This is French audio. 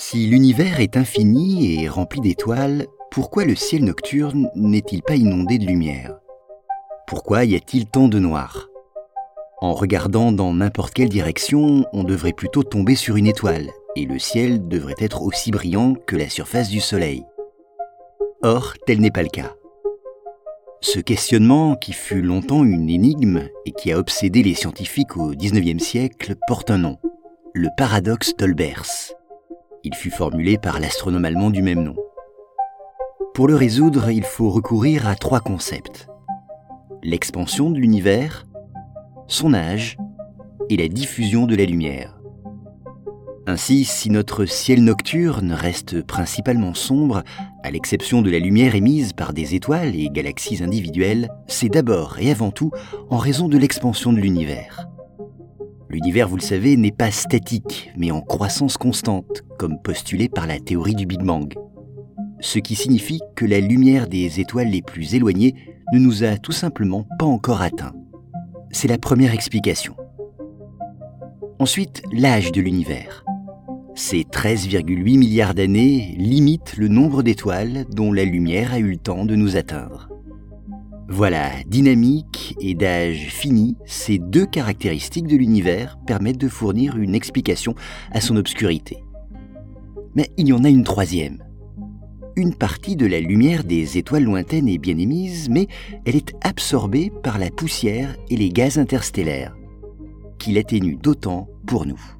Si l'univers est infini et rempli d'étoiles, pourquoi le ciel nocturne n'est-il pas inondé de lumière? Pourquoi y a-t-il tant de noir En regardant dans n'importe quelle direction, on devrait plutôt tomber sur une étoile, et le ciel devrait être aussi brillant que la surface du Soleil. Or, tel n'est pas le cas. Ce questionnement, qui fut longtemps une énigme et qui a obsédé les scientifiques au XIXe siècle, porte un nom, le paradoxe d'Olbers. Il fut formulé par l'astronome allemand du même nom. Pour le résoudre, il faut recourir à trois concepts. L'expansion de l'univers, son âge et la diffusion de la lumière. Ainsi, si notre ciel nocturne reste principalement sombre, à l'exception de la lumière émise par des étoiles et galaxies individuelles, c'est d'abord et avant tout en raison de l'expansion de l'univers. L'univers, vous le savez, n'est pas statique, mais en croissance constante, comme postulé par la théorie du Big Bang. Ce qui signifie que la lumière des étoiles les plus éloignées ne nous a tout simplement pas encore atteints. C'est la première explication. Ensuite, l'âge de l'univers. Ces 13,8 milliards d'années limitent le nombre d'étoiles dont la lumière a eu le temps de nous atteindre. Voilà, dynamique et d'âge fini, ces deux caractéristiques de l'univers permettent de fournir une explication à son obscurité. Mais il y en a une troisième. Une partie de la lumière des étoiles lointaines est bien émise, mais elle est absorbée par la poussière et les gaz interstellaires, qui l'atténuent d'autant pour nous.